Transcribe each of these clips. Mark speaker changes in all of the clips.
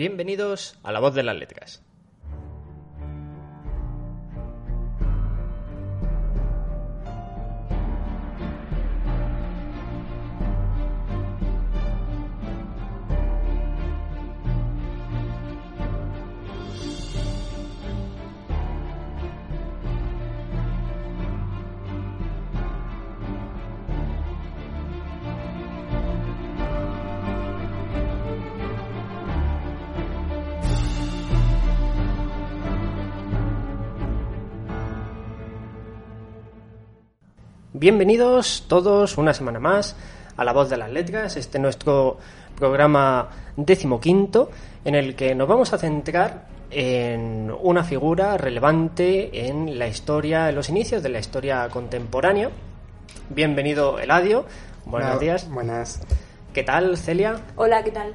Speaker 1: Bienvenidos a La Voz de las Letras. Bienvenidos todos una semana más a La Voz de las Letras, este nuestro programa decimoquinto, en el que nos vamos a centrar en una figura relevante en la historia, en los inicios de la historia contemporánea. Bienvenido, Eladio. Buenos
Speaker 2: Hola,
Speaker 1: días.
Speaker 2: Buenas.
Speaker 1: ¿Qué tal, Celia?
Speaker 3: Hola, ¿qué tal?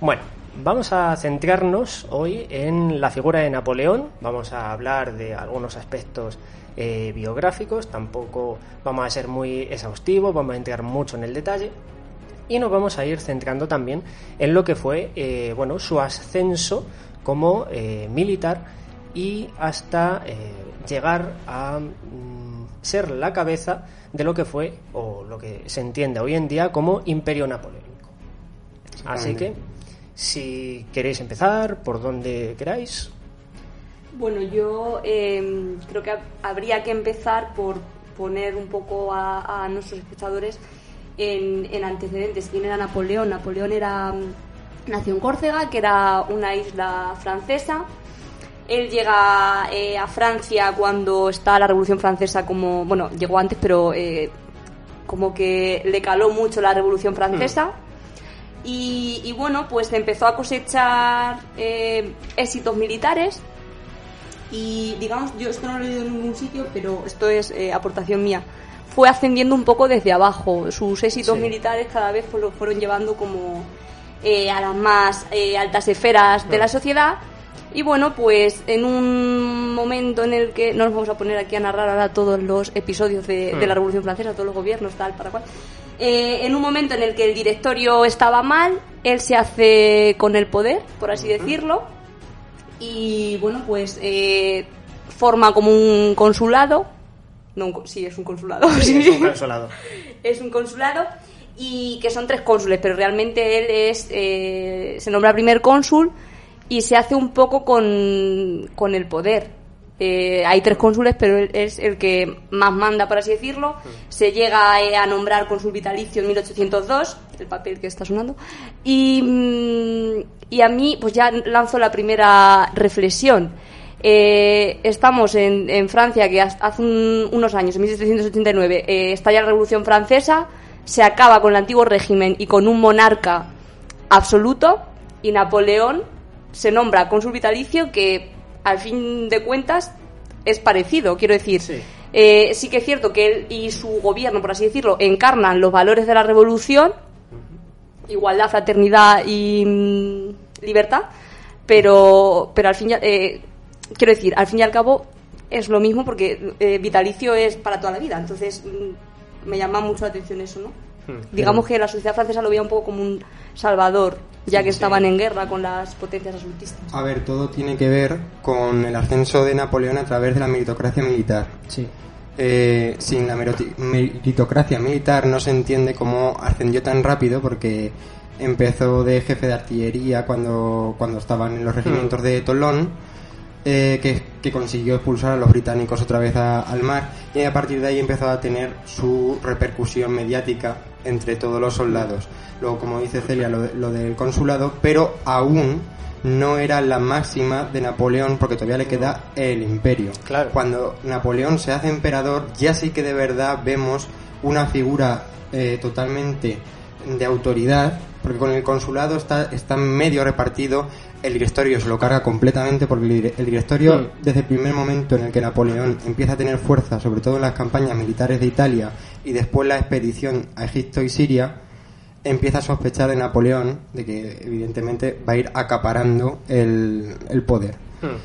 Speaker 1: Bueno, vamos a centrarnos hoy en la figura de Napoleón. Vamos a hablar de algunos aspectos eh, biográficos. Tampoco vamos a ser muy exhaustivos, vamos a entrar mucho en el detalle. Y nos vamos a ir centrando también en lo que fue eh, bueno, su ascenso como eh, militar y hasta llegar a mm, ser la cabeza de lo que fue o lo que se entiende hoy en día como Imperio Napoleónico. Así que, si queréis empezar, por donde queráis.
Speaker 3: Bueno, yo eh, creo que habría que empezar por poner un poco a, a nuestros espectadores en, en antecedentes. ¿Quién era Napoleón? Napoleón era mm, nació en Córcega, que era una isla francesa. Él llega eh, a Francia cuando está la Revolución Francesa como... Bueno, llegó antes, pero eh, como que le caló mucho la Revolución Francesa. Y, y bueno, pues empezó a cosechar eh, éxitos militares. Y digamos, yo esto no lo he leído en ningún sitio, pero esto es eh, aportación mía. Fue ascendiendo un poco desde abajo. Sus éxitos
Speaker 1: Sí.
Speaker 3: militares cada vez lo fueron llevando como eh, a las más eh, altas esferas de la sociedad. Y bueno, pues en un momento en el que no nos vamos a poner aquí a narrar ahora todos los episodios de, de la Revolución Francesa, todos los gobiernos, tal, para cual. Eh, en un momento en el que el directorio estaba mal, él se hace con el poder, por así decirlo, y bueno, pues eh, forma como un consulado. No, un sí, es un consulado.
Speaker 1: Sí, es un consolado.
Speaker 3: es un consulado y que son tres cónsules, pero realmente él es eh, se nombra primer cónsul y se hace un poco con, con el poder. Eh, hay tres cónsules, pero él es el que más manda, por así decirlo. Se llega eh, a nombrar cónsul vitalicio en 1802, el papel que está sonando. Y, mm, y a mí, pues ya lanzo la primera reflexión. Eh, estamos en, en Francia, que hace un- unos años, en 1789, eh, estalla la Revolución Francesa, se acaba con el antiguo régimen y con un monarca absoluto, y Napoleón se nombra cónsul vitalicio, que al fin de cuentas es parecido, quiero decir.
Speaker 1: Sí.
Speaker 3: Eh, sí que es cierto que él y su gobierno, por así decirlo, encarnan los valores de la revolución, igualdad, fraternidad y mm, libertad, pero, pero al fin y al- eh, quiero decir, al fin y al cabo es lo mismo porque eh, vitalicio es para toda la vida, entonces mm, me llama mucho la atención eso, ¿no?
Speaker 1: Hmm.
Speaker 3: Digamos que la sociedad francesa lo veía un poco como un salvador, ya que estaban en guerra con las potencias absolutistas.
Speaker 2: A ver, todo tiene que ver con el ascenso de Napoleón a través de la meritocracia militar.
Speaker 1: Sí.
Speaker 2: Eh, sin la meritocracia militar no se entiende cómo ascendió tan rápido porque empezó de jefe de artillería cuando, cuando estaban en los regimientos de Tolón, eh, que, que consiguió expulsar a los británicos otra vez a- al mar y a partir de ahí empezó a tener su repercusión mediática entre todos los soldados. Luego, como dice Celia, lo, de- lo del consulado, pero aún no era la máxima de Napoleón porque todavía le queda el imperio.
Speaker 1: Claro.
Speaker 2: Cuando Napoleón se hace emperador, ya sí que de verdad vemos una figura eh, totalmente de autoridad, porque con el consulado está, está medio repartido, el directorio se lo carga completamente, porque el, dire- el directorio,
Speaker 1: Hmm.
Speaker 2: desde el primer momento en el que Napoleón empieza a tener fuerza, sobre todo en las campañas militares de Italia y después la expedición a Egipto y Siria, empieza a sospechar de Napoleón, de que evidentemente va a ir acaparando el, el poder.
Speaker 1: Hmm.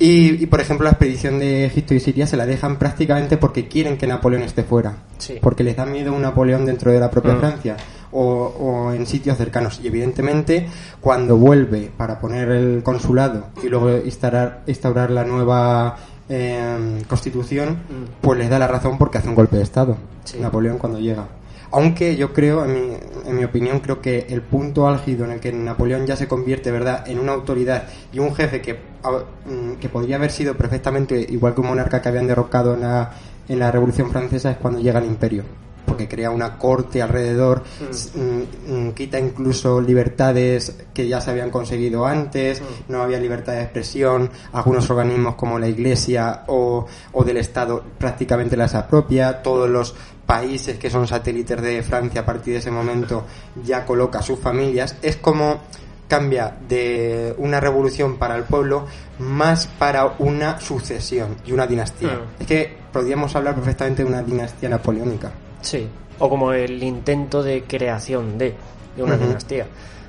Speaker 2: Y, y, por ejemplo, la expedición de Egipto y Siria se la dejan prácticamente porque quieren que Napoleón esté fuera.
Speaker 1: Sí.
Speaker 2: Porque les da miedo un Napoleón dentro de la propia
Speaker 1: Mm.
Speaker 2: Francia. O, o en sitios cercanos. Y evidentemente, cuando vuelve para poner el consulado y luego instaurar, instaurar la nueva eh, constitución, pues les da la razón porque hace un golpe de Estado.
Speaker 1: Sí.
Speaker 2: Napoleón cuando llega. Aunque yo creo, en mi, en mi opinión, creo que el punto álgido en el que Napoleón ya se convierte, ¿verdad?, en una autoridad y un jefe que, mm, que podría haber sido perfectamente igual que un monarca que habían derrocado en la, en la Revolución Francesa es cuando llega al imperio. Porque crea una corte alrededor, s- mm, mm, quita incluso libertades que ya se habían conseguido antes, no había libertad de expresión, algunos organismos como la Iglesia o, o del Estado prácticamente las apropia, todos los países que son satélites de Francia a partir de ese momento ya coloca sus familias, es como cambia de una revolución para el pueblo más para una sucesión y una dinastía.
Speaker 1: Mm.
Speaker 2: Es que podríamos hablar perfectamente de una dinastía napoleónica.
Speaker 1: Sí, o como el intento de creación de, de una dinastía.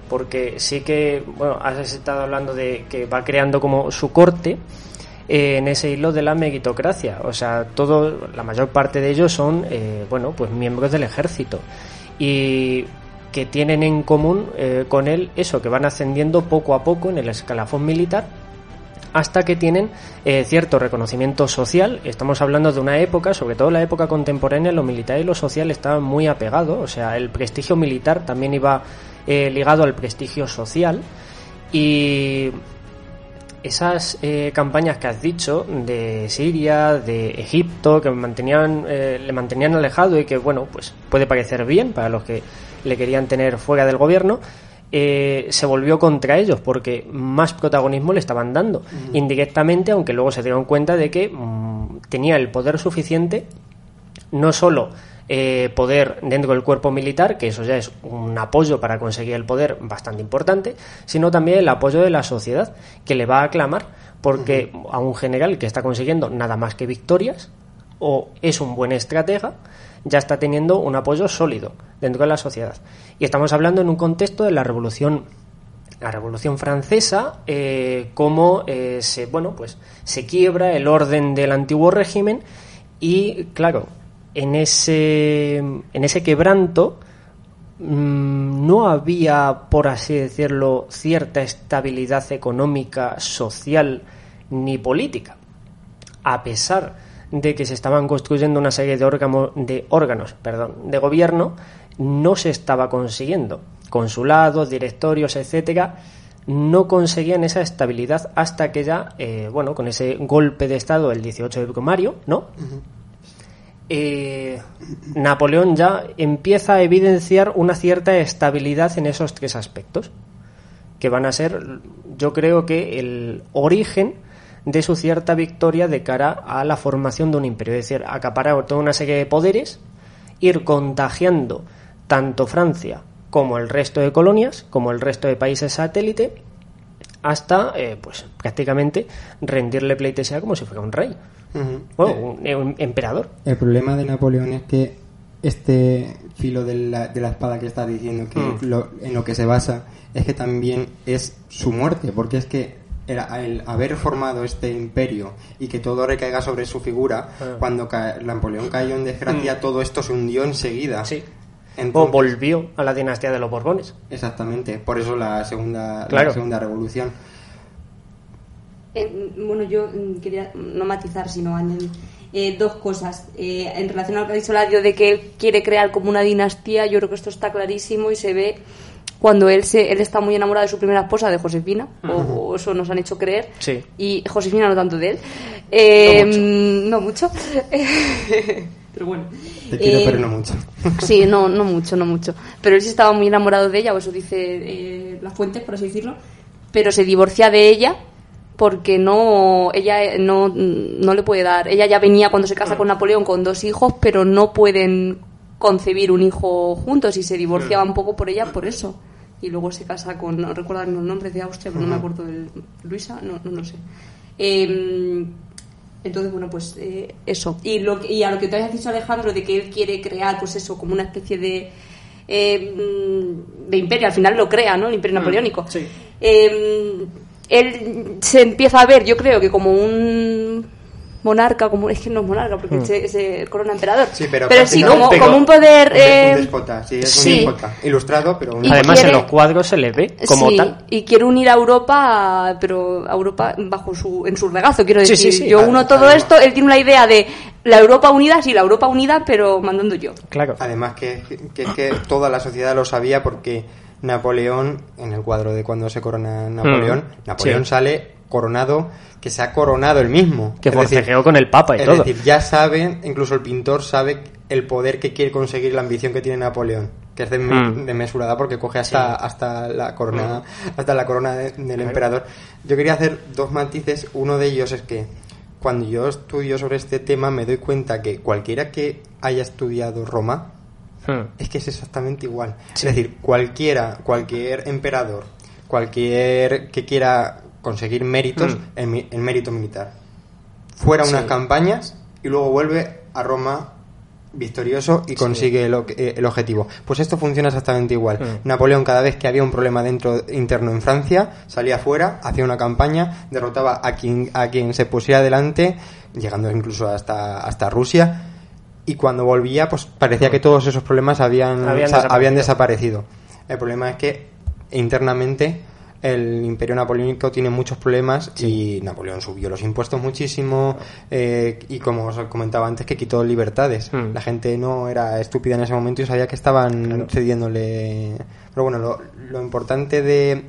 Speaker 1: Porque sí que, bueno, has estado hablando de que va creando como su corte eh, en ese hilo de la meritocracia. O sea, todo, la mayor parte de ellos son, eh, bueno, pues miembros del ejército. Y que tienen en común eh, con él eso, que van ascendiendo poco a poco en el escalafón militar hasta que tienen eh, cierto reconocimiento social. Estamos hablando de una época, sobre todo la época contemporánea, lo militar y lo social estaban muy apegados, o sea, el prestigio militar también iba eh, ligado al prestigio social y esas eh, campañas que has dicho de Siria, de Egipto, que mantenían, le mantenían alejado y que, bueno, pues puede parecer bien para los que le querían tener fuera del gobierno, eh, se volvió contra ellos porque más protagonismo le estaban dando indirectamente, aunque luego se dieron cuenta de que mm, tenía el poder suficiente no solo eh, poder dentro del cuerpo militar, que eso ya es un apoyo para conseguir el poder bastante importante, sino también el apoyo de la sociedad, que le va a aclamar porque a un general que está consiguiendo nada más que victorias, o es un buen estratega, ya está teniendo un apoyo sólido dentro de la sociedad. Y estamos hablando en un contexto de la revolución la Revolución Francesa, eh, cómo eh, se, bueno, pues, se quiebra el orden del antiguo régimen y, claro, en ese, en ese quebranto mm, no había, por así decirlo, cierta estabilidad económica, social ni política. A pesar de que se estaban construyendo una serie de, órgano- de órganos perdón, de gobierno, no se estaba consiguiendo. Consulados, directorios, etcétera, no conseguían esa estabilidad hasta que ya, eh, bueno, con ese golpe de Estado el 18 de Brumario, ¿no? eh, Napoleón ya empieza a evidenciar una cierta estabilidad en esos tres aspectos, que van a ser, yo creo que el origen de su cierta victoria de cara a la formación de un imperio, es decir, acaparar toda una serie de poderes, ir contagiando tanto Francia como el resto de colonias, como el resto de países satélite, hasta, eh, pues, prácticamente rendirle pleitesía como si fuera un rey.
Speaker 2: Eh,
Speaker 1: un, eh, un emperador.
Speaker 2: El problema de Napoleón es que este filo de la, de la espada que estás diciendo, que
Speaker 1: Mm.
Speaker 2: lo- en lo que se basa, es que también es su muerte, porque es que el, el haber formado este imperio y que todo recaiga sobre su figura,
Speaker 1: Ah.
Speaker 2: cuando ca- Napoleón cayó en desgracia, todo esto se hundió enseguida.
Speaker 1: Sí. O volvió a la dinastía de los Borbones.
Speaker 2: Exactamente, por eso la segunda,
Speaker 1: Claro.
Speaker 2: la segunda revolución.
Speaker 3: Eh, bueno, yo mm, quería no matizar, sino añadir eh, dos cosas. Eh, en relación a lo que ha dicho Ladio de que él quiere crear como una dinastía, yo creo que esto está clarísimo y se ve cuando él se él está muy enamorado de su primera esposa, de Josefina, o, o eso nos han hecho creer.
Speaker 1: Sí.
Speaker 3: Y Josefina no tanto de él. Eh, no mucho. Pero bueno.
Speaker 2: Te quiero,
Speaker 3: Eh,
Speaker 2: pero no mucho.
Speaker 3: Sí, no, no mucho, no mucho. Pero él sí estaba muy enamorado de ella, o eso dice eh, las fuentes, por así decirlo. Pero se divorcia de ella porque no, ella eh, no, no le puede dar. Ella ya venía cuando se casa con Napoleón con dos hijos, pero no pueden concebir un hijo juntos y se divorciaba un poco por ella por eso. Y luego se casa con, no recuerdo los nombres de Austria, pero no me acuerdo del Luisa, no, no lo sé. Em, entonces, bueno, pues eh, eso. Y, lo, y a lo que te habías dicho, Alejandro, de que él quiere crear, pues eso, como una especie de, eh, mm, de imperio, al final lo crea, ¿no? El imperio napoleónico.
Speaker 1: sí.
Speaker 3: Eh, él se empieza a ver, yo creo que como un monarca, como es que no es monarca porque se, se corona emperador.
Speaker 2: Sí, pero,
Speaker 3: sí,
Speaker 2: prácticamente-
Speaker 3: como,
Speaker 1: pero-
Speaker 3: como un poder...
Speaker 2: Un,
Speaker 3: eh,
Speaker 2: un déspota, sí, es
Speaker 3: sí.
Speaker 2: un déspota. Ilustrado, pero un
Speaker 1: Además,
Speaker 3: quiere-
Speaker 1: en los cuadros se le ve como
Speaker 3: sí,
Speaker 1: tal.
Speaker 3: y quiere unir a Europa, pero a Europa bajo su, en su regazo, quiero
Speaker 1: Sí,
Speaker 3: decir.
Speaker 1: sí, sí.
Speaker 3: Yo uno todo esto, él tiene una idea de la Europa unida, sí, la Europa unida, pero mandando yo.
Speaker 1: Claro.
Speaker 2: Además que, que es que toda la sociedad lo sabía porque Napoleón, en el cuadro de cuando se corona Napoleón,
Speaker 1: Mm,
Speaker 2: Napoleón
Speaker 1: sí.
Speaker 2: sale coronado, que se ha coronado él mismo.
Speaker 1: Que
Speaker 2: Es
Speaker 1: forcejeó con el Papa y
Speaker 2: es
Speaker 1: todo.
Speaker 2: decir, ya sabe, incluso el pintor sabe el poder que quiere conseguir, la ambición que tiene Napoleón, que es desme-
Speaker 1: Mm.
Speaker 2: desmesurada porque coge hasta, hasta la corona, hasta la corona de- del emperador. Yo quería hacer dos matices. Uno de ellos es que cuando yo estudio sobre este tema me doy cuenta que cualquiera que haya estudiado Roma
Speaker 1: Hmm.
Speaker 2: es que es exactamente igual. Es decir, cualquiera, cualquier emperador, cualquier que quiera conseguir méritos,
Speaker 1: Mm.
Speaker 2: el, mi- el mérito militar. Fuera unas
Speaker 1: Sí.
Speaker 2: campañas y luego vuelve a Roma victorioso y consigue el, eh, el objetivo. Pues esto funciona exactamente igual.
Speaker 1: Mm.
Speaker 2: Napoleón cada vez que había un problema dentro interno en Francia, salía fuera, hacía una campaña, derrotaba a quien a quien se pusiera delante, llegando incluso hasta hasta Rusia y cuando volvía pues parecía que todos esos problemas habían
Speaker 1: Habían
Speaker 2: o sea, habían
Speaker 1: desaparecido.
Speaker 2: desaparecido. El problema es que internamente el imperio napoleónico tiene muchos problemas y Napoleón subió los impuestos muchísimo eh, y como os comentaba antes que quitó libertades.
Speaker 1: Hmm.
Speaker 2: La gente no era estúpida en ese momento y sabía que estaban cediéndole. Pero bueno, lo, lo importante de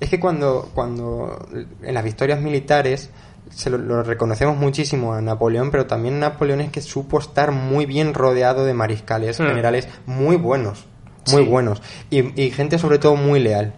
Speaker 2: es que cuando cuando en las victorias militares se lo, lo reconocemos muchísimo a Napoleón, pero también Napoleón es que supo estar muy bien rodeado de mariscales
Speaker 1: Hmm.
Speaker 2: generales muy buenos, muy
Speaker 1: Sí.
Speaker 2: buenos y, y gente sobre todo muy leal.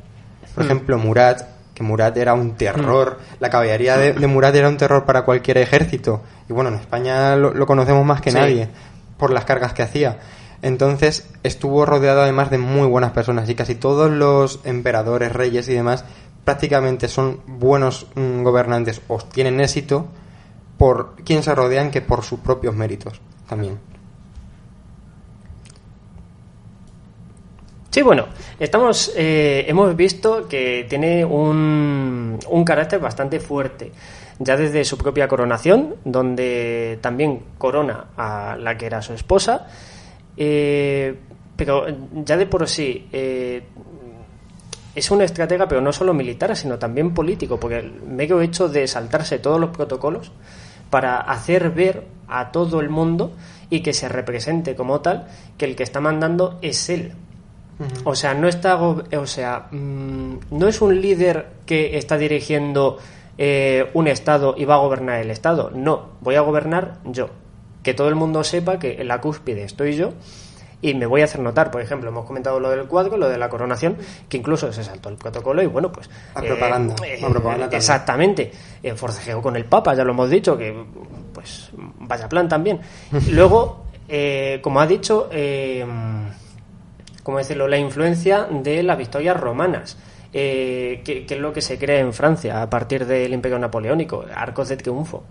Speaker 2: Por ejemplo, Murat, que Murat era un terror, la caballería de, de Murat era un terror para cualquier ejército. Y bueno, en España lo, lo conocemos más que
Speaker 1: Sí.
Speaker 2: nadie por las cargas que hacía. Entonces estuvo rodeado además de muy buenas personas y casi todos los emperadores, reyes y demás prácticamente son buenos mm, gobernantes o tienen éxito por quien se rodean que por sus propios méritos también.
Speaker 1: Sí, bueno, estamos, eh, hemos visto que tiene un, un carácter bastante fuerte, ya desde su propia coronación, donde también corona a la que era su esposa, eh, pero ya de por sí eh, es un estratega, pero no solo militar, sino también político, porque el mero hecho de saltarse todos los protocolos para hacer ver a todo el mundo y que se represente como tal que el que está mandando es él. O sea, no está, go- o sea, mm, no es un líder que está dirigiendo eh, un estado y va a gobernar el estado. No, voy a gobernar yo. Que todo el mundo sepa que en la cúspide estoy yo y me voy a hacer notar. Por ejemplo, hemos comentado lo del cuadro, lo de la coronación, que incluso se saltó el protocolo y bueno, pues...
Speaker 2: La propaganda, propaganda también.
Speaker 1: Exactamente. Eh, forcejeo con el Papa, ya lo hemos dicho, que pues vaya plan también. Luego, eh, como ha dicho... Como decirlo, la influencia de las victorias romanas, eh, que, que es lo que se crea en Francia a partir del Imperio Napoleónico, arcos de triunfo.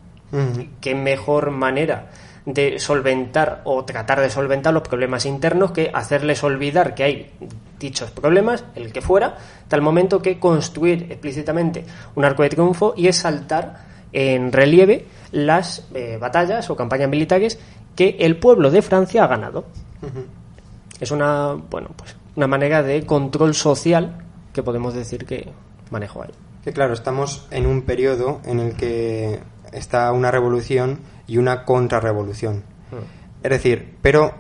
Speaker 1: ¿Qué mejor manera de solventar o tratar de solventar los problemas internos que hacerles olvidar que hay dichos problemas, el que fuera, tal momento que construir explícitamente un arco de triunfo y exaltar en relieve las eh, batallas o campañas militares que el pueblo de Francia ha ganado es una bueno pues una manera de control social que podemos decir que manejó ahí
Speaker 2: Que claro, estamos en un periodo en el que está una revolución y una contrarrevolución. Es decir, pero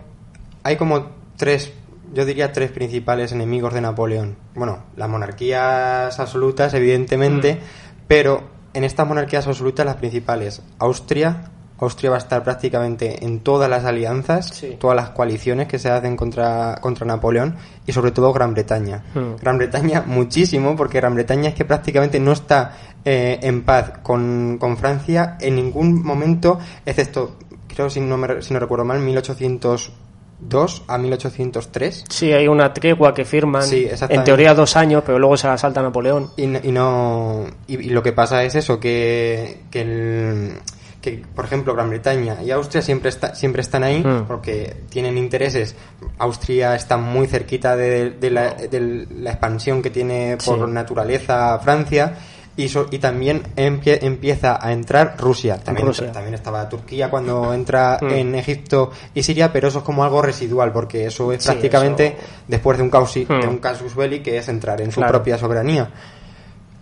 Speaker 2: hay como tres, yo diría tres principales enemigos de Napoleón. Bueno, las monarquías absolutas, evidentemente, pero en estas monarquías absolutas las principales, Austria, Austria va a estar prácticamente en todas las alianzas,
Speaker 1: Sí.
Speaker 2: todas las coaliciones que se hacen contra, contra Napoleón y sobre todo Gran Bretaña.
Speaker 1: Hmm.
Speaker 2: Gran Bretaña muchísimo, porque Gran Bretaña es que prácticamente no está eh, en paz con, con Francia en ningún momento, excepto, creo si no, me, si no recuerdo mal, 1802 a 1803.
Speaker 1: sí hay una tregua que firman
Speaker 2: Sí,
Speaker 1: en teoría dos años pero luego se la salta Napoleón
Speaker 2: Y, no- y no y, y lo que pasa es eso que, que el que por ejemplo Gran Bretaña y Austria siempre está, siempre están ahí
Speaker 1: Mm.
Speaker 2: porque tienen intereses Austria está muy cerquita de, de la, de la expansión que tiene por
Speaker 1: Sí.
Speaker 2: naturaleza Francia y, so- y también empie- empieza a entrar Rusia. También,
Speaker 1: Rusia.
Speaker 2: también estaba Turquía cuando entra
Speaker 1: Mm.
Speaker 2: en Egipto y Siria, pero eso es como algo residual, porque eso es
Speaker 1: Sí,
Speaker 2: prácticamente
Speaker 1: eso-
Speaker 2: después de un, causi-
Speaker 1: Mm.
Speaker 2: de un casus belli que es entrar en su propia soberanía.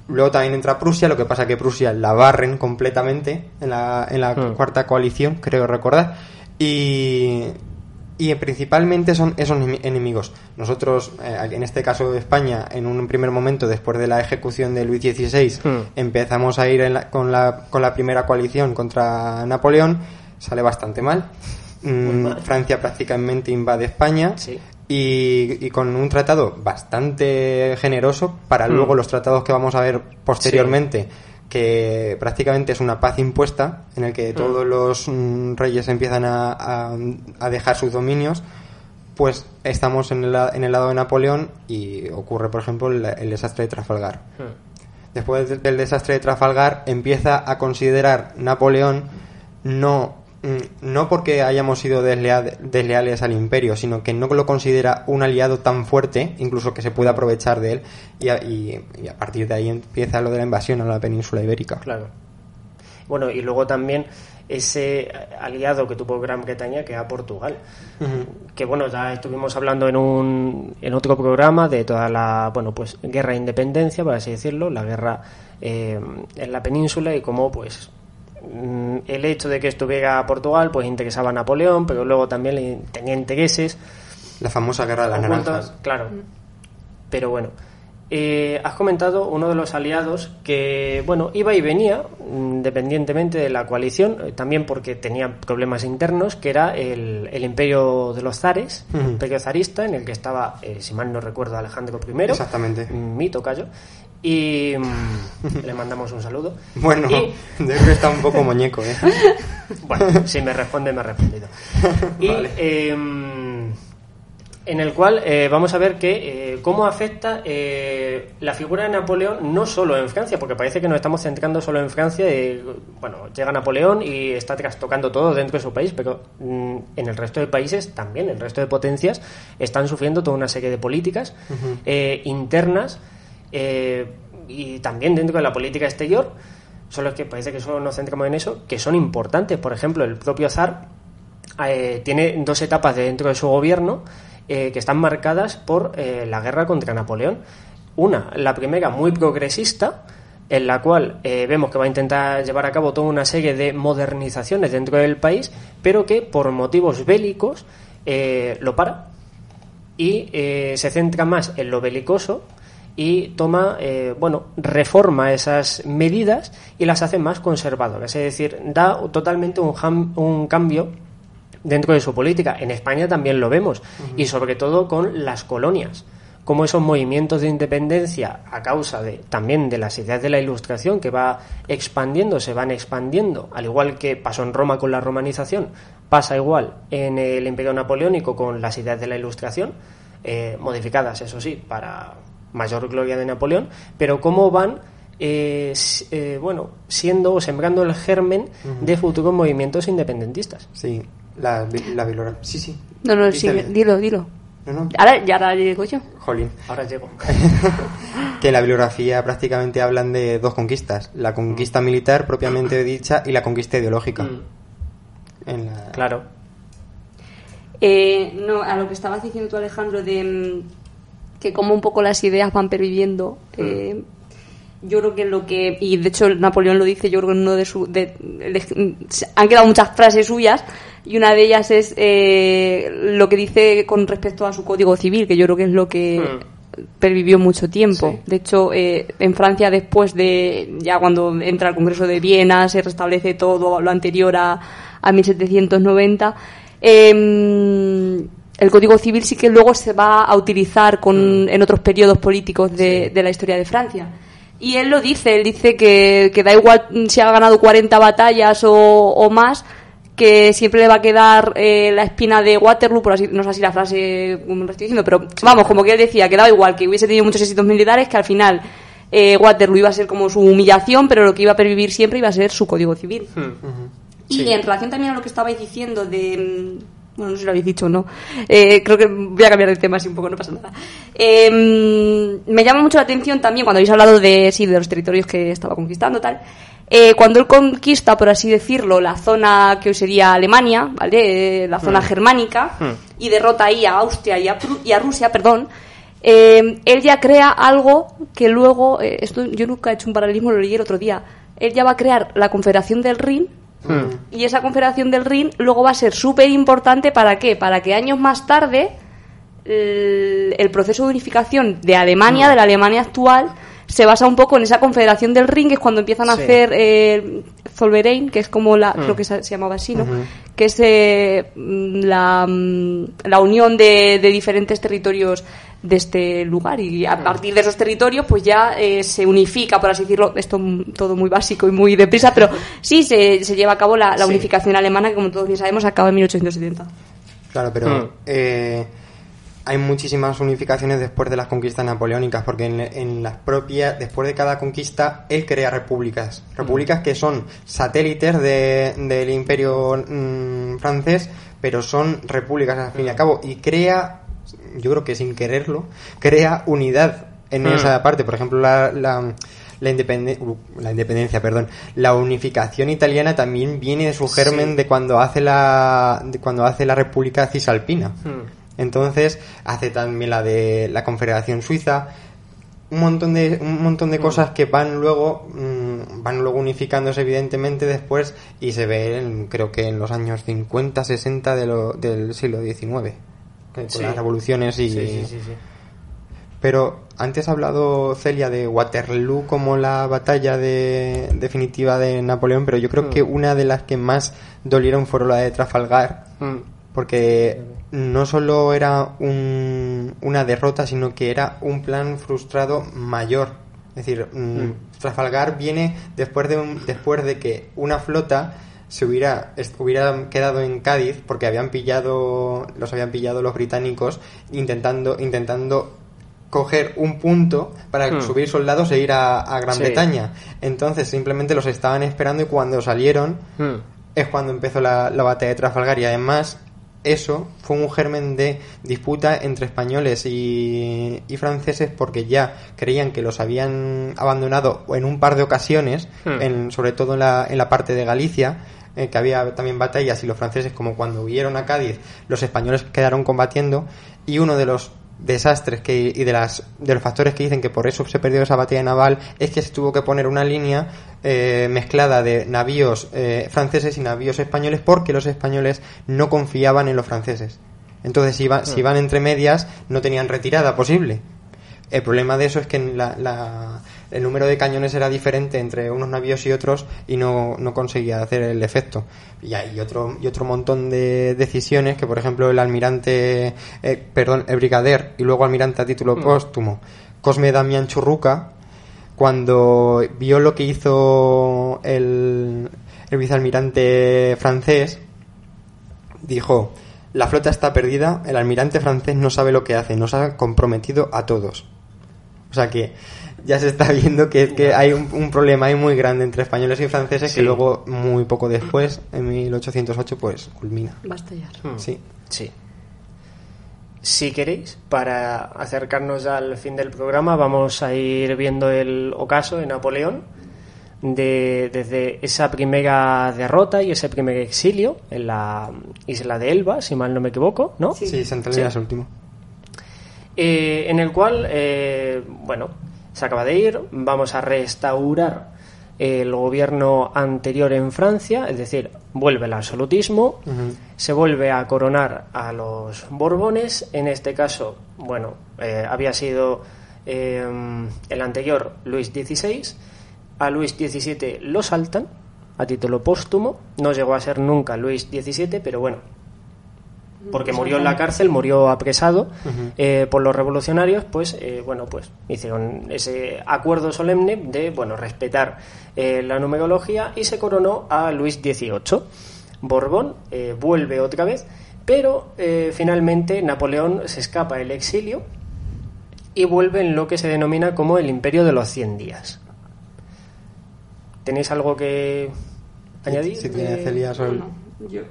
Speaker 2: Luego también entra Prusia, lo que pasa que Prusia la barren completamente en la, en la
Speaker 1: Mm.
Speaker 2: cuarta coalición, creo recordar. Y, y principalmente son esos enemi- enemigos. Nosotros, eh, en este caso de España, en un primer momento, después de la ejecución de Luis XVI,
Speaker 1: Mm.
Speaker 2: empezamos a ir en la- con, la, con la primera coalición contra Napoleón. Sale bastante mal. Mm,
Speaker 1: mal.
Speaker 2: Francia prácticamente invade España
Speaker 1: Sí.
Speaker 2: Y, y con un tratado bastante generoso para
Speaker 1: Mm.
Speaker 2: luego los tratados que vamos a ver posteriormente que prácticamente es una paz impuesta en el que todos los mm, reyes empiezan a, a- a dejar sus dominios pues estamos en el, en el lado de Napoleón y ocurre por ejemplo el, el desastre de Trafalgar
Speaker 1: Mm.
Speaker 2: después de- del desastre de Trafalgar, empieza a considerar Napoleón no, no porque hayamos sido deslea- desleales al imperio, sino que no lo considera un aliado tan fuerte, incluso que se puede aprovechar de él, y a, y- y a partir de ahí empieza lo de la invasión a la península ibérica.
Speaker 1: Claro. Bueno, y luego también ese aliado que tuvo Gran Bretaña, que era Portugal. Que bueno, ya estuvimos hablando en un en otro programa de toda la, bueno, pues guerra de independencia, por así decirlo, la guerra eh, en la península y cómo pues mm, el hecho de que estuviera Portugal pues interesaba a Napoleón, pero luego también le tenía intereses
Speaker 2: La famosa guerra de las naranjas.
Speaker 1: Claro. Pero bueno, eh, has comentado uno de los aliados que, bueno, iba y venía, independientemente de la coalición, eh, también porque tenía problemas internos, que era el, el imperio de los zares, el
Speaker 2: Ujú.
Speaker 1: imperio zarista, en el que estaba, eh, si mal no recuerdo, Alejandro I.
Speaker 2: Exactamente.
Speaker 1: Mi tocayo. Y mm, le mandamos un saludo.
Speaker 2: Bueno,
Speaker 1: Y-
Speaker 2: yo creo que está un poco muñeco, ¿eh?
Speaker 1: bueno, si me responde, me ha respondido. Y
Speaker 2: Vale.
Speaker 1: eh, en el cual eh, vamos a ver que eh, cómo afecta eh, la figura de Napoleón no solo en Francia, porque parece que nos estamos centrando solo en Francia. bueno, llega Napoleón y está trastocando todo dentro de su país, pero mm, en el resto de países también, el resto de potencias están sufriendo toda una serie de políticas eh, internas eh, y también dentro de la política exterior. Solo es que parece que solo nos centramos en eso, que son importantes. Por ejemplo, el propio zar eh, tiene dos etapas dentro de su gobierno eh, que están marcadas por la guerra contra Napoleón. Una, la primera muy progresista, en la cual vemos que va a intentar llevar a cabo toda una serie de modernizaciones dentro del país, pero que por motivos bélicos lo para y se centra más en lo belicoso y toma, eh, bueno, reforma esas medidas y las hace más conservadoras. Es decir, da totalmente un, un cambio dentro de su política. En España también lo vemos y sobre todo con las colonias. Como esos movimientos de independencia a causa de también de las ideas de la ilustración que va expandiendo, se van expandiendo, al igual que pasó en Roma con la romanización, pasa igual en el Imperio Napoleónico con las ideas de la ilustración, eh, modificadas, eso sí, para mayor gloria de Napoleón, pero cómo van eh, eh, bueno, siendo o sembrando el germen de futuros movimientos independentistas.
Speaker 2: Sí, la, la bibliografía. Sí, sí.
Speaker 3: No, no, sí, dilo, dilo.
Speaker 2: No, no.
Speaker 3: Ahora, ya ahora digo yo.
Speaker 2: Jolín.
Speaker 1: Ahora llego.
Speaker 2: que en la bibliografía prácticamente hablan de dos conquistas, la conquista militar propiamente dicha y la conquista ideológica.
Speaker 1: Mm,
Speaker 2: En la-
Speaker 1: claro.
Speaker 3: Eh, no, a lo que estabas diciendo tú, Alejandro, de mm, que como un poco las ideas van perviviendo. eh, yo creo que lo que. Y de hecho, Napoleón lo dice, yo creo que en uno de sus. Han quedado muchas frases suyas, y una de ellas es eh, lo que dice con respecto a su código civil, que yo creo que es lo que. pervivió mucho tiempo.
Speaker 1: Sí.
Speaker 3: De hecho, eh, en Francia después de, ya cuando entra el Congreso de Viena, se restablece todo lo anterior a, a 1790, eh, el Código Civil sí que luego se va a utilizar con, en otros periodos políticos de, de la historia de Francia. Y él lo dice, él dice que, que da igual si ha ganado 40 batallas o, o más, que siempre le va a quedar eh, la espina de Waterloo, por así, no sé si la frase como lo estoy diciendo, pero vamos, como que él decía, que daba igual, que hubiese tenido muchos éxitos militares, que al final eh, Waterloo iba a ser como su humillación, pero lo que iba a pervivir siempre iba a ser su código civil.
Speaker 1: Mm.
Speaker 3: Y
Speaker 1: Sí.
Speaker 3: en relación también a lo que estabais diciendo de, Bueno, no sé si lo habéis dicho o no. Eh, creo que voy a cambiar de tema así un poco, no pasa nada. Eh, me llama mucho la atención también cuando habéis hablado de, sí, de los territorios que estaba conquistando, tal. Eh, cuando él conquista, por así decirlo, la zona que hoy sería Alemania, ¿vale? Eh, la zona germánica, y derrota ahí a Austria y a, Pru- y a Rusia, perdón, eh, él ya crea algo que luego, eh, esto yo nunca he hecho un paralelismo, lo leí el otro día, él ya va a crear la Confederación del Rin, y esa Confederación del Rin luego va a ser súper importante para qué? Para que años más tarde el, el proceso de unificación de Alemania, de la Alemania actual, se basa un poco en esa Confederación del Rin, que es cuando empiezan a hacer eh, Zollverein, que es como la, creo que se, se llamaba así, ¿no? Que es eh, mm, la, mm, la unión de, de diferentes territorios de este lugar y a partir de esos territorios pues ya eh, se unifica, por así decirlo, esto mm, todo muy básico y muy deprisa, pero sí se, se lleva a cabo la, la
Speaker 1: Sí.
Speaker 3: unificación alemana que como todos bien sabemos acaba en 1870.
Speaker 2: Claro, pero
Speaker 1: Mm.
Speaker 2: eh, hay muchísimas unificaciones después de las conquistas napoleónicas, porque en, en las propias, después de cada conquista, él crea repúblicas. Repúblicas que son satélites de- del imperio mm, francés, pero son repúblicas al fin y al cabo, y crea, yo creo que sin quererlo, crea unidad en
Speaker 1: Mm.
Speaker 2: esa parte. Por ejemplo, la, la, la, independe- uh, la independencia, perdón, la unificación italiana también viene de su germen
Speaker 1: Sí.
Speaker 2: de cuando hace la de cuando hace la República Cisalpina.
Speaker 1: Hmm.
Speaker 2: Entonces hace también la de la Confederación Suiza, un montón de un montón de cosas que van luego mm, van luego unificándose evidentemente después y se ve en- creo que en los años 50 60 de lo- del siglo XIX con
Speaker 1: Sí.
Speaker 2: las revoluciones y
Speaker 1: Sí, sí,
Speaker 2: pero antes ha hablado Celia de Waterloo como la batalla de, definitiva de Napoleón, pero yo creo
Speaker 1: Mm.
Speaker 2: que una de las que más dolieron fueron la de Trafalgar,
Speaker 1: Hmm.
Speaker 2: porque no solo era un- una derrota, sino que era un plan frustrado mayor. Es decir, mm,
Speaker 1: Mm.
Speaker 2: Trafalgar viene después de, un- después de que una flota se hubiera, hubiera quedado en Cádiz porque habían pillado, los habían pillado los británicos intentando, intentando coger un punto para
Speaker 1: Hmm.
Speaker 2: subir soldados e ir a, a Gran
Speaker 1: Sí.
Speaker 2: Bretaña. Entonces simplemente los estaban esperando y cuando salieron
Speaker 1: Hmm.
Speaker 2: es cuando empezó la, la batalla de Trafalgar y además eso fue un germen de disputa entre españoles y, y franceses porque ya creían que los habían abandonado en un par de ocasiones,
Speaker 1: Hmm.
Speaker 2: en, sobre todo en la, en la parte de Galicia, que había también batallas y los franceses como cuando huyeron a Cádiz, los españoles quedaron combatiendo y uno de los desastres que, y de, las, de los factores que dicen que por eso se perdió esa batalla naval es que se tuvo que poner una línea eh, mezclada de navíos eh, franceses y navíos españoles porque los españoles no confiaban en los franceses. Entonces, si, iba- si iban entre medias, no tenían retirada posible. El problema de eso es que la- la- el número de cañones era diferente entre unos navíos y otros y no, no conseguía hacer el efecto. Y hay otro, y otro montón de decisiones que, por ejemplo, el almirante, eh, perdón, el brigadier y luego almirante a título
Speaker 1: Mm.
Speaker 2: póstumo, Cosme Damián Churruca, cuando vio lo que hizo el, el vicealmirante francés, dijo, la flota está perdida, el almirante francés no sabe lo que hace, nos ha comprometido a todos. O sea que ya se está viendo que, que hay un, un problema ahí muy grande entre españoles y franceses
Speaker 1: Sí.
Speaker 2: que luego, muy poco después, en 1808, pues culmina.
Speaker 3: Va a estallar.
Speaker 1: Hmm.
Speaker 2: Sí.
Speaker 1: Sí. Si queréis, para acercarnos al fin del programa, vamos a ir viendo el ocaso de Napoleón, de, desde esa primera derrota y ese primer exilio en la isla de Elba, si mal no me equivoco, ¿no?
Speaker 2: Sí, Santa Elena es el último.
Speaker 1: eh, en el cual, eh, bueno, se acaba de ir, vamos a restaurar el gobierno anterior en Francia, es decir, vuelve el absolutismo, se vuelve a coronar a los Borbones, en este caso, bueno, eh, había sido eh, el anterior Luis XVI, a Luis XVII lo saltan a título póstumo, no llegó a ser nunca Luis XVII, pero bueno, porque murió en la cárcel, murió apresado eh, por los revolucionarios, pues eh, bueno, pues hicieron ese acuerdo solemne de bueno respetar eh, la numerología y se coronó a Luis XVIII. Borbón eh, vuelve otra vez, pero eh, finalmente Napoleón se escapa del exilio y vuelve en lo que se denomina como el Imperio de los 100 días. ¿Tenéis algo que añadir?
Speaker 2: Si tiene
Speaker 1: Eh,
Speaker 2: Celia sobre el-
Speaker 3: No, Yo,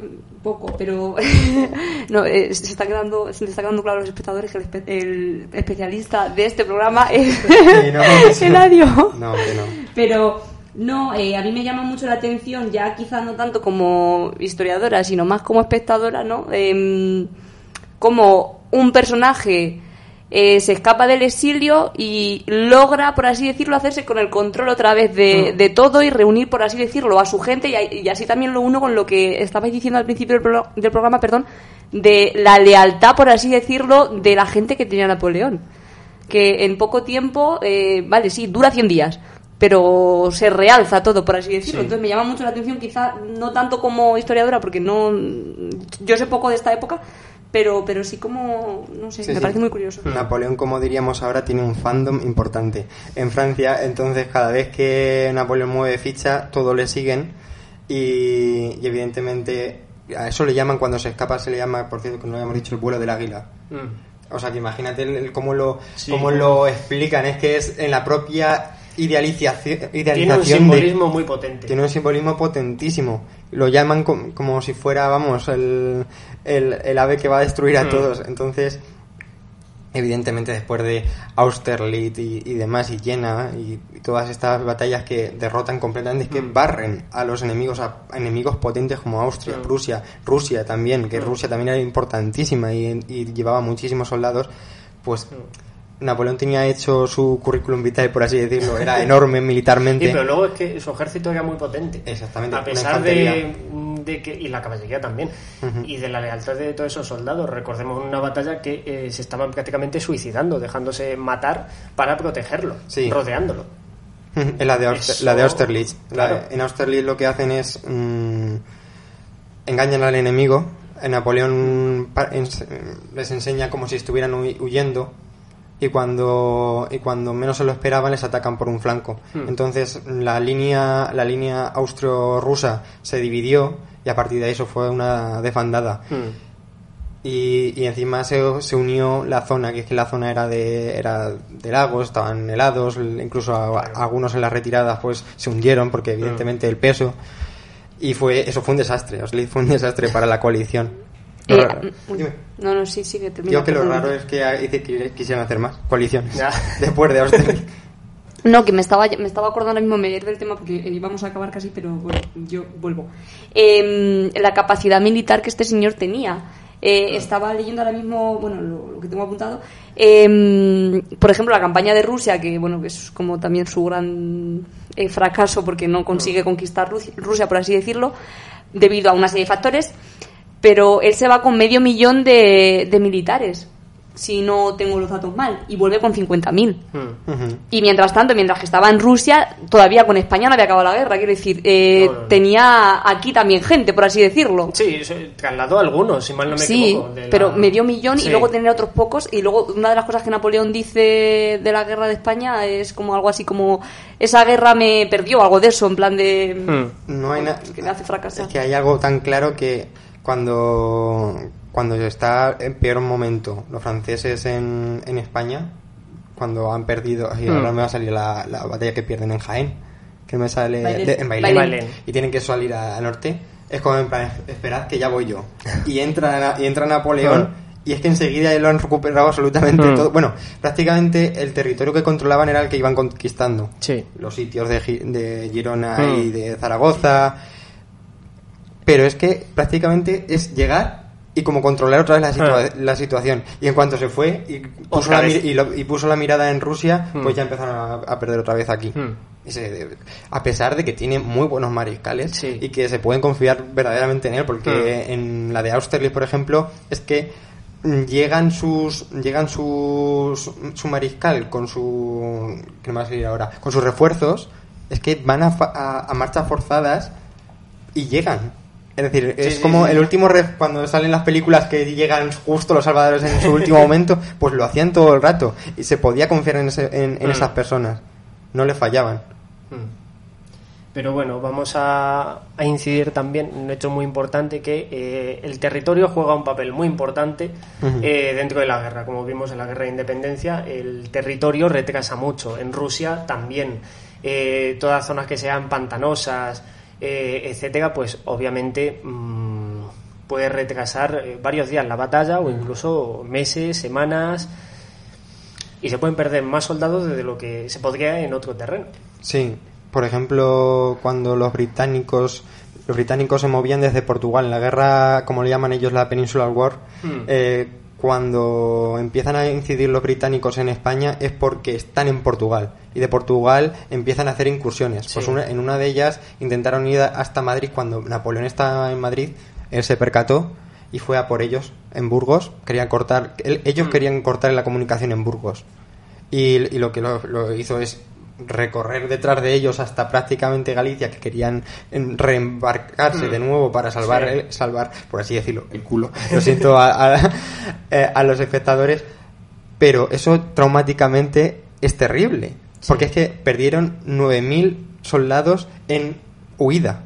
Speaker 3: poco, pero no, eh, se está quedando se le está quedando claro a los espectadores que el, espe- el especialista de este programa es
Speaker 2: Sí, no, eso-
Speaker 3: Eladio.
Speaker 2: No, que no.
Speaker 3: Pero no, eh, a mí me llama mucho la atención, ya quizás no tanto como historiadora, sino más como espectadora, ¿no? Em, como un personaje eh, se escapa del exilio y logra, por así decirlo, hacerse con el control otra vez de, de todo y reunir, por así decirlo, a su gente y, a- y así también lo uno con lo que estabais diciendo al principio del, pro- del programa, perdón, de la lealtad, por así decirlo, de la gente que tenía Napoleón que en poco tiempo, eh, vale, sí, dura 100 días, pero se realza todo, por así decirlo.
Speaker 1: Sí.
Speaker 3: Entonces me llama mucho la atención, quizá no tanto como historiadora, porque no yo sé poco de esta época, pero, pero sí como, no sé,
Speaker 2: Sí,
Speaker 3: me
Speaker 2: sí.
Speaker 3: parece muy curioso.
Speaker 2: Napoleón, como diríamos ahora, tiene un fandom importante en Francia, entonces cada vez que Napoleón mueve ficha, todos le siguen y, y evidentemente a eso le llaman cuando se escapa, se le llama, por cierto, que no habíamos dicho, el vuelo del águila.
Speaker 1: Mm.
Speaker 2: O sea, que imagínate el- el cómo lo,
Speaker 1: Sí.
Speaker 2: cómo lo explican, es que es en la propia idealización,
Speaker 1: Tiene un
Speaker 2: de,
Speaker 1: simbolismo muy potente.
Speaker 2: tiene un simbolismo potentísimo. Lo llaman com- como si fuera, vamos, el, el, el ave que va a destruir a
Speaker 1: Mm.
Speaker 2: todos. Entonces, evidentemente, después de Austerlitz y, y demás, y Jena, y, y todas estas batallas que derrotan completamente, es que
Speaker 1: Mm.
Speaker 2: barren a los enemigos, a, a enemigos potentes como Austria,
Speaker 1: Mm.
Speaker 2: Prusia, Rusia también, que
Speaker 1: Mm.
Speaker 2: Rusia también era importantísima y, y llevaba muchísimos soldados, pues. Napoleón tenía hecho su currículum vitae, por así decirlo, era enorme militarmente.
Speaker 1: Sí, pero luego es que su ejército era muy potente.
Speaker 2: Exactamente,
Speaker 1: A pesar de. De que. Y la caballería también. Y de la lealtad de todos esos soldados. Recordemos una batalla que eh, se estaban prácticamente suicidando, dejándose matar para protegerlo,
Speaker 2: Sí.
Speaker 1: rodeándolo.
Speaker 2: Es la de, Auster-
Speaker 1: Eso-
Speaker 2: la de Austerlitz. La- en Austerlitz lo que hacen es mm, engañan al enemigo. En Napoleón les enseña como si estuvieran huyendo y cuando y cuando menos se lo esperaban les atacan por un flanco.
Speaker 1: Hmm.
Speaker 2: Entonces la línea la línea austro-rusa se dividió y a partir de ahí eso fue una desbandada.
Speaker 1: Mm.
Speaker 2: Y, y encima se, se unió la zona, que es que la zona era de, era de lagos, estaban helados, incluso a- algunos en las retiradas pues se hundieron porque evidentemente el peso. Y fue eso fue un desastre, fue un desastre para la coalición. Lo
Speaker 3: Eh,
Speaker 2: raro-
Speaker 3: mm,
Speaker 2: Dime.
Speaker 3: no, no, sí, sí, que termina.
Speaker 2: Digo que lo raro es que que quisieran hacer más coaliciones
Speaker 1: Ya.
Speaker 2: después de Austerlitz.
Speaker 3: No, que me estaba, me estaba acordando ahora mismo me del tema porque íbamos a acabar casi, pero bueno, yo vuelvo. Eh, la capacidad militar que este señor tenía. Eh, estaba leyendo ahora mismo, bueno, lo, que tengo apuntado. eh, por ejemplo, la campaña de Rusia, que bueno, que es como también su gran eh, fracaso porque no consigue conquistar Rusia, por así decirlo, debido a una serie de factores. Pero él se va con medio millón de militares, si no tengo los datos mal, y vuelve con 50.000.
Speaker 1: Mm.
Speaker 2: Ujú.
Speaker 3: Y mientras tanto, mientras que estaba en Rusia, todavía con España no había acabado la guerra. Quiero decir, eh,
Speaker 1: No, no, no.
Speaker 3: tenía aquí también gente, por así decirlo.
Speaker 1: Sí, trasladó a algunos, si mal no me
Speaker 3: Sí,
Speaker 1: equivoco. de la-
Speaker 3: pero medio millón
Speaker 1: Sí.
Speaker 3: y luego tener otros pocos. Y luego una de las cosas que Napoleón dice de la guerra de España es como algo así como esa guerra me perdió, algo de eso, en plan de...
Speaker 1: Mm.
Speaker 2: No hay nada.
Speaker 3: Que le hace fracasar.
Speaker 2: Es que hay algo tan claro que cuando, cuando está en peor momento los franceses en, en España, cuando han perdido.
Speaker 1: Hmm.
Speaker 2: Ahora me va a salir la, la batalla que pierden en Jaén, que me sale.
Speaker 3: Bailén.
Speaker 2: de- en Bailén,
Speaker 1: Bailén.
Speaker 2: Y tienen que salir a- al norte. Es como en plan, esperad que ya voy yo. Y entra, y entra Napoleón. Y es que enseguida ya lo han recuperado absolutamente
Speaker 1: Hmm.
Speaker 2: todo. Bueno, prácticamente el territorio que controlaban era el que iban conquistando
Speaker 1: Sí.
Speaker 2: los sitios de, Gi- de Girona
Speaker 1: Hmm.
Speaker 2: y de Zaragoza. Pero es que prácticamente es llegar y como controlar otra vez la, situa- la situación. Y en cuanto se fue y puso, la, y lo- y puso la mirada en Rusia,
Speaker 1: Hmm.
Speaker 2: pues ya empezaron a, a perder otra vez aquí.
Speaker 1: Hmm.
Speaker 2: Y se- a pesar de que tiene muy buenos mariscales
Speaker 1: Sí.
Speaker 2: y que se pueden confiar verdaderamente en él, porque
Speaker 1: Hmm.
Speaker 2: en la de Austerlitz, por ejemplo, es que mm, llegan sus llegan sus su mariscal con su ¿qué me va a salir ahora? con sus refuerzos es que van a, fa- a, a marchas forzadas y llegan es decir
Speaker 1: Sí,
Speaker 2: es
Speaker 1: sí,
Speaker 2: como
Speaker 1: sí.
Speaker 2: el último ref cuando salen las películas que llegan justo los salvadores en su último momento pues lo hacían todo el rato y se podía confiar en, ese- en, en
Speaker 1: Mm.
Speaker 2: esas personas no le fallaban
Speaker 1: Mm. Pero bueno, vamos a, a incidir también en un hecho muy importante que eh, el territorio juega un papel muy importante eh, dentro de la guerra. Como vimos en la guerra de independencia, el territorio retrasa mucho. En Rusia también. Eh, todas zonas que sean pantanosas eh, etcétera, pues obviamente mm, puede retrasar eh, varios días la batalla o incluso meses, semanas y se pueden perder más soldados de lo que se podría en otro terreno.
Speaker 2: Sí, por ejemplo, cuando los británicos los británicos se movían desde Portugal en la guerra, como le llaman ellos, la Peninsular War.
Speaker 1: Hmm.
Speaker 2: eh, cuando empiezan a incidir los británicos en España es porque están en Portugal y de Portugal empiezan a hacer incursiones.
Speaker 1: Sí.
Speaker 2: Pues una- en una de ellas intentaron ir hasta Madrid cuando Napoleón estaba en Madrid, él se percató y fue a por ellos en Burgos. Querían cortar, él- ellos
Speaker 1: Mm.
Speaker 2: querían cortar la comunicación en Burgos y, y lo que lo, lo hizo es recorrer detrás de ellos hasta prácticamente Galicia que querían en- reembarcarse
Speaker 1: Mm.
Speaker 2: de nuevo para salvar
Speaker 1: Sí.
Speaker 2: el- salvar por así decirlo el culo. Lo siento a, a- eh, a los espectadores pero eso traumáticamente es terrible porque es que perdieron 9000 soldados en huida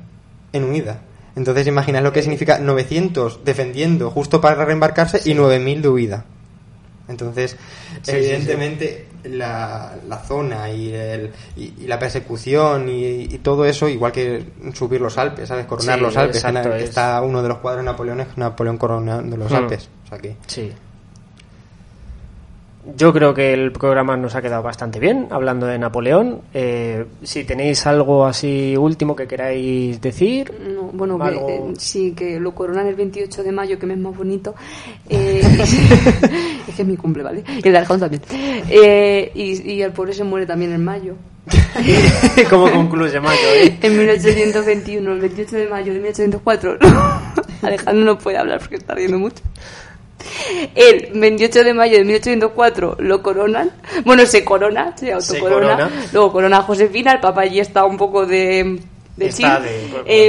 Speaker 2: en huida. Entonces imaginas lo que significa 900 defendiendo justo para reembarcarse y 9000 de huida. Entonces,
Speaker 1: Sí,
Speaker 2: evidentemente, La, la zona y, el, y, y la persecución y, y todo eso, igual que subir los Alpes, ¿sabes? Coronar
Speaker 1: Sí,
Speaker 2: los Alpes.
Speaker 1: exacto,
Speaker 2: que
Speaker 1: es-
Speaker 2: Está uno de los cuadros de Napoleón, es Napoleón coronando los
Speaker 1: Hmm.
Speaker 2: Alpes. O sea que,
Speaker 1: Sí. Yo creo que el programa nos ha quedado bastante bien, hablando de Napoleón. Eh, si tenéis algo así último que queráis decir,
Speaker 3: No, bueno, que, eh, sí, que lo coronan el 28 de mayo, que me es más bonito. Eh, es que es mi cumple, ¿vale? Y el de Alejandro también. Eh, y, y el pobre se muere también en mayo.
Speaker 1: ¿cómo concluye Mayo?
Speaker 3: En 1821, el 28 de mayo de 1804. Alejandro no puede hablar porque está riendo mucho. El 28 de mayo de 1804 lo coronan. Bueno, se corona, se autocorona.
Speaker 1: corona.
Speaker 3: Luego corona a Josefina, el papá allí está un poco de. de
Speaker 1: Está
Speaker 3: chill.
Speaker 1: de-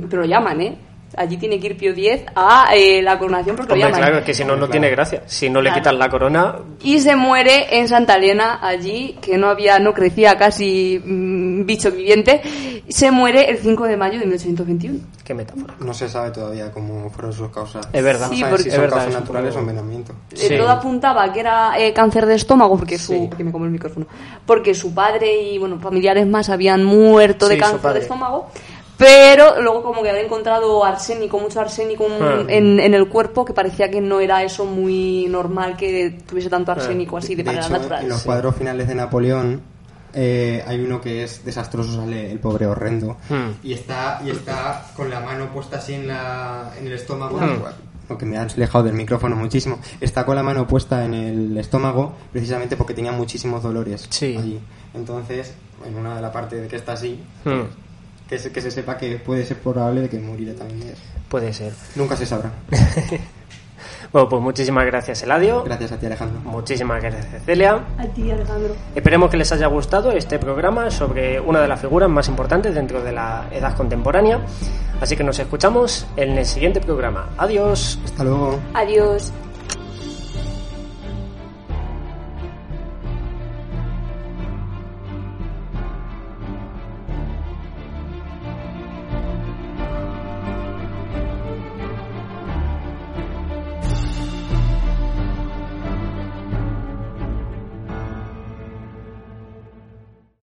Speaker 3: Em, pero lo llaman, ¿eh? Allí tiene que ir Pío X a eh, la coronación porque lo
Speaker 1: Hombre,
Speaker 3: llaman.
Speaker 1: claro, es que si no, no
Speaker 2: Claro.
Speaker 1: tiene gracia. Si no le
Speaker 3: Claro.
Speaker 1: quitan la corona,
Speaker 3: Y se muere en Santa Elena, allí, que no había, no crecía casi mm, bicho viviente. Se muere el 5 de mayo de 1821.
Speaker 1: qué metáfora.
Speaker 2: no se sabe todavía cómo fueron sus causas.
Speaker 1: Es verdad.
Speaker 3: Sí, porque-
Speaker 2: si
Speaker 1: es
Speaker 2: son
Speaker 1: verdad,
Speaker 2: causas naturales o envenenamiento.
Speaker 3: Eh,
Speaker 1: Sí.
Speaker 3: Todo apuntaba que era eh, cáncer de estómago, porque su,
Speaker 1: Sí.
Speaker 3: que me como el micrófono, porque su padre y bueno familiares más habían muerto de cáncer de estómago, pero luego como que había encontrado arsénico, mucho arsénico en-
Speaker 1: Ah.
Speaker 3: en, en el cuerpo, que parecía que no era eso muy normal que tuviese tanto arsénico así de,
Speaker 2: De
Speaker 3: manera
Speaker 2: hecho,
Speaker 3: natural.
Speaker 2: en los cuadros finales de Napoleón eh, hay uno que es desastroso, sale el pobre horrendo.
Speaker 1: Hmm.
Speaker 2: Y está y está con la mano puesta así en, la, en el estómago.
Speaker 1: Hmm.
Speaker 2: Lo que me ha alejado del micrófono muchísimo. Está con la mano puesta en el estómago precisamente porque tenía muchísimos dolores
Speaker 1: Sí.
Speaker 2: allí. Entonces, en una de la parte de que está así,
Speaker 1: Hmm,
Speaker 2: que se, que se sepa que puede ser probable de que morirá también
Speaker 1: puede ser.
Speaker 2: Nunca se sabrá.
Speaker 1: Bueno, pues muchísimas gracias, Eladio.
Speaker 2: Gracias a ti, Alejandro.
Speaker 1: Muchísimas gracias, Celia.
Speaker 3: A ti, Alejandro.
Speaker 1: Esperemos que les haya gustado este programa sobre una de las figuras más importantes dentro de la edad contemporánea. Así que nos escuchamos en el siguiente programa. Adiós.
Speaker 2: Hasta luego.
Speaker 3: Adiós.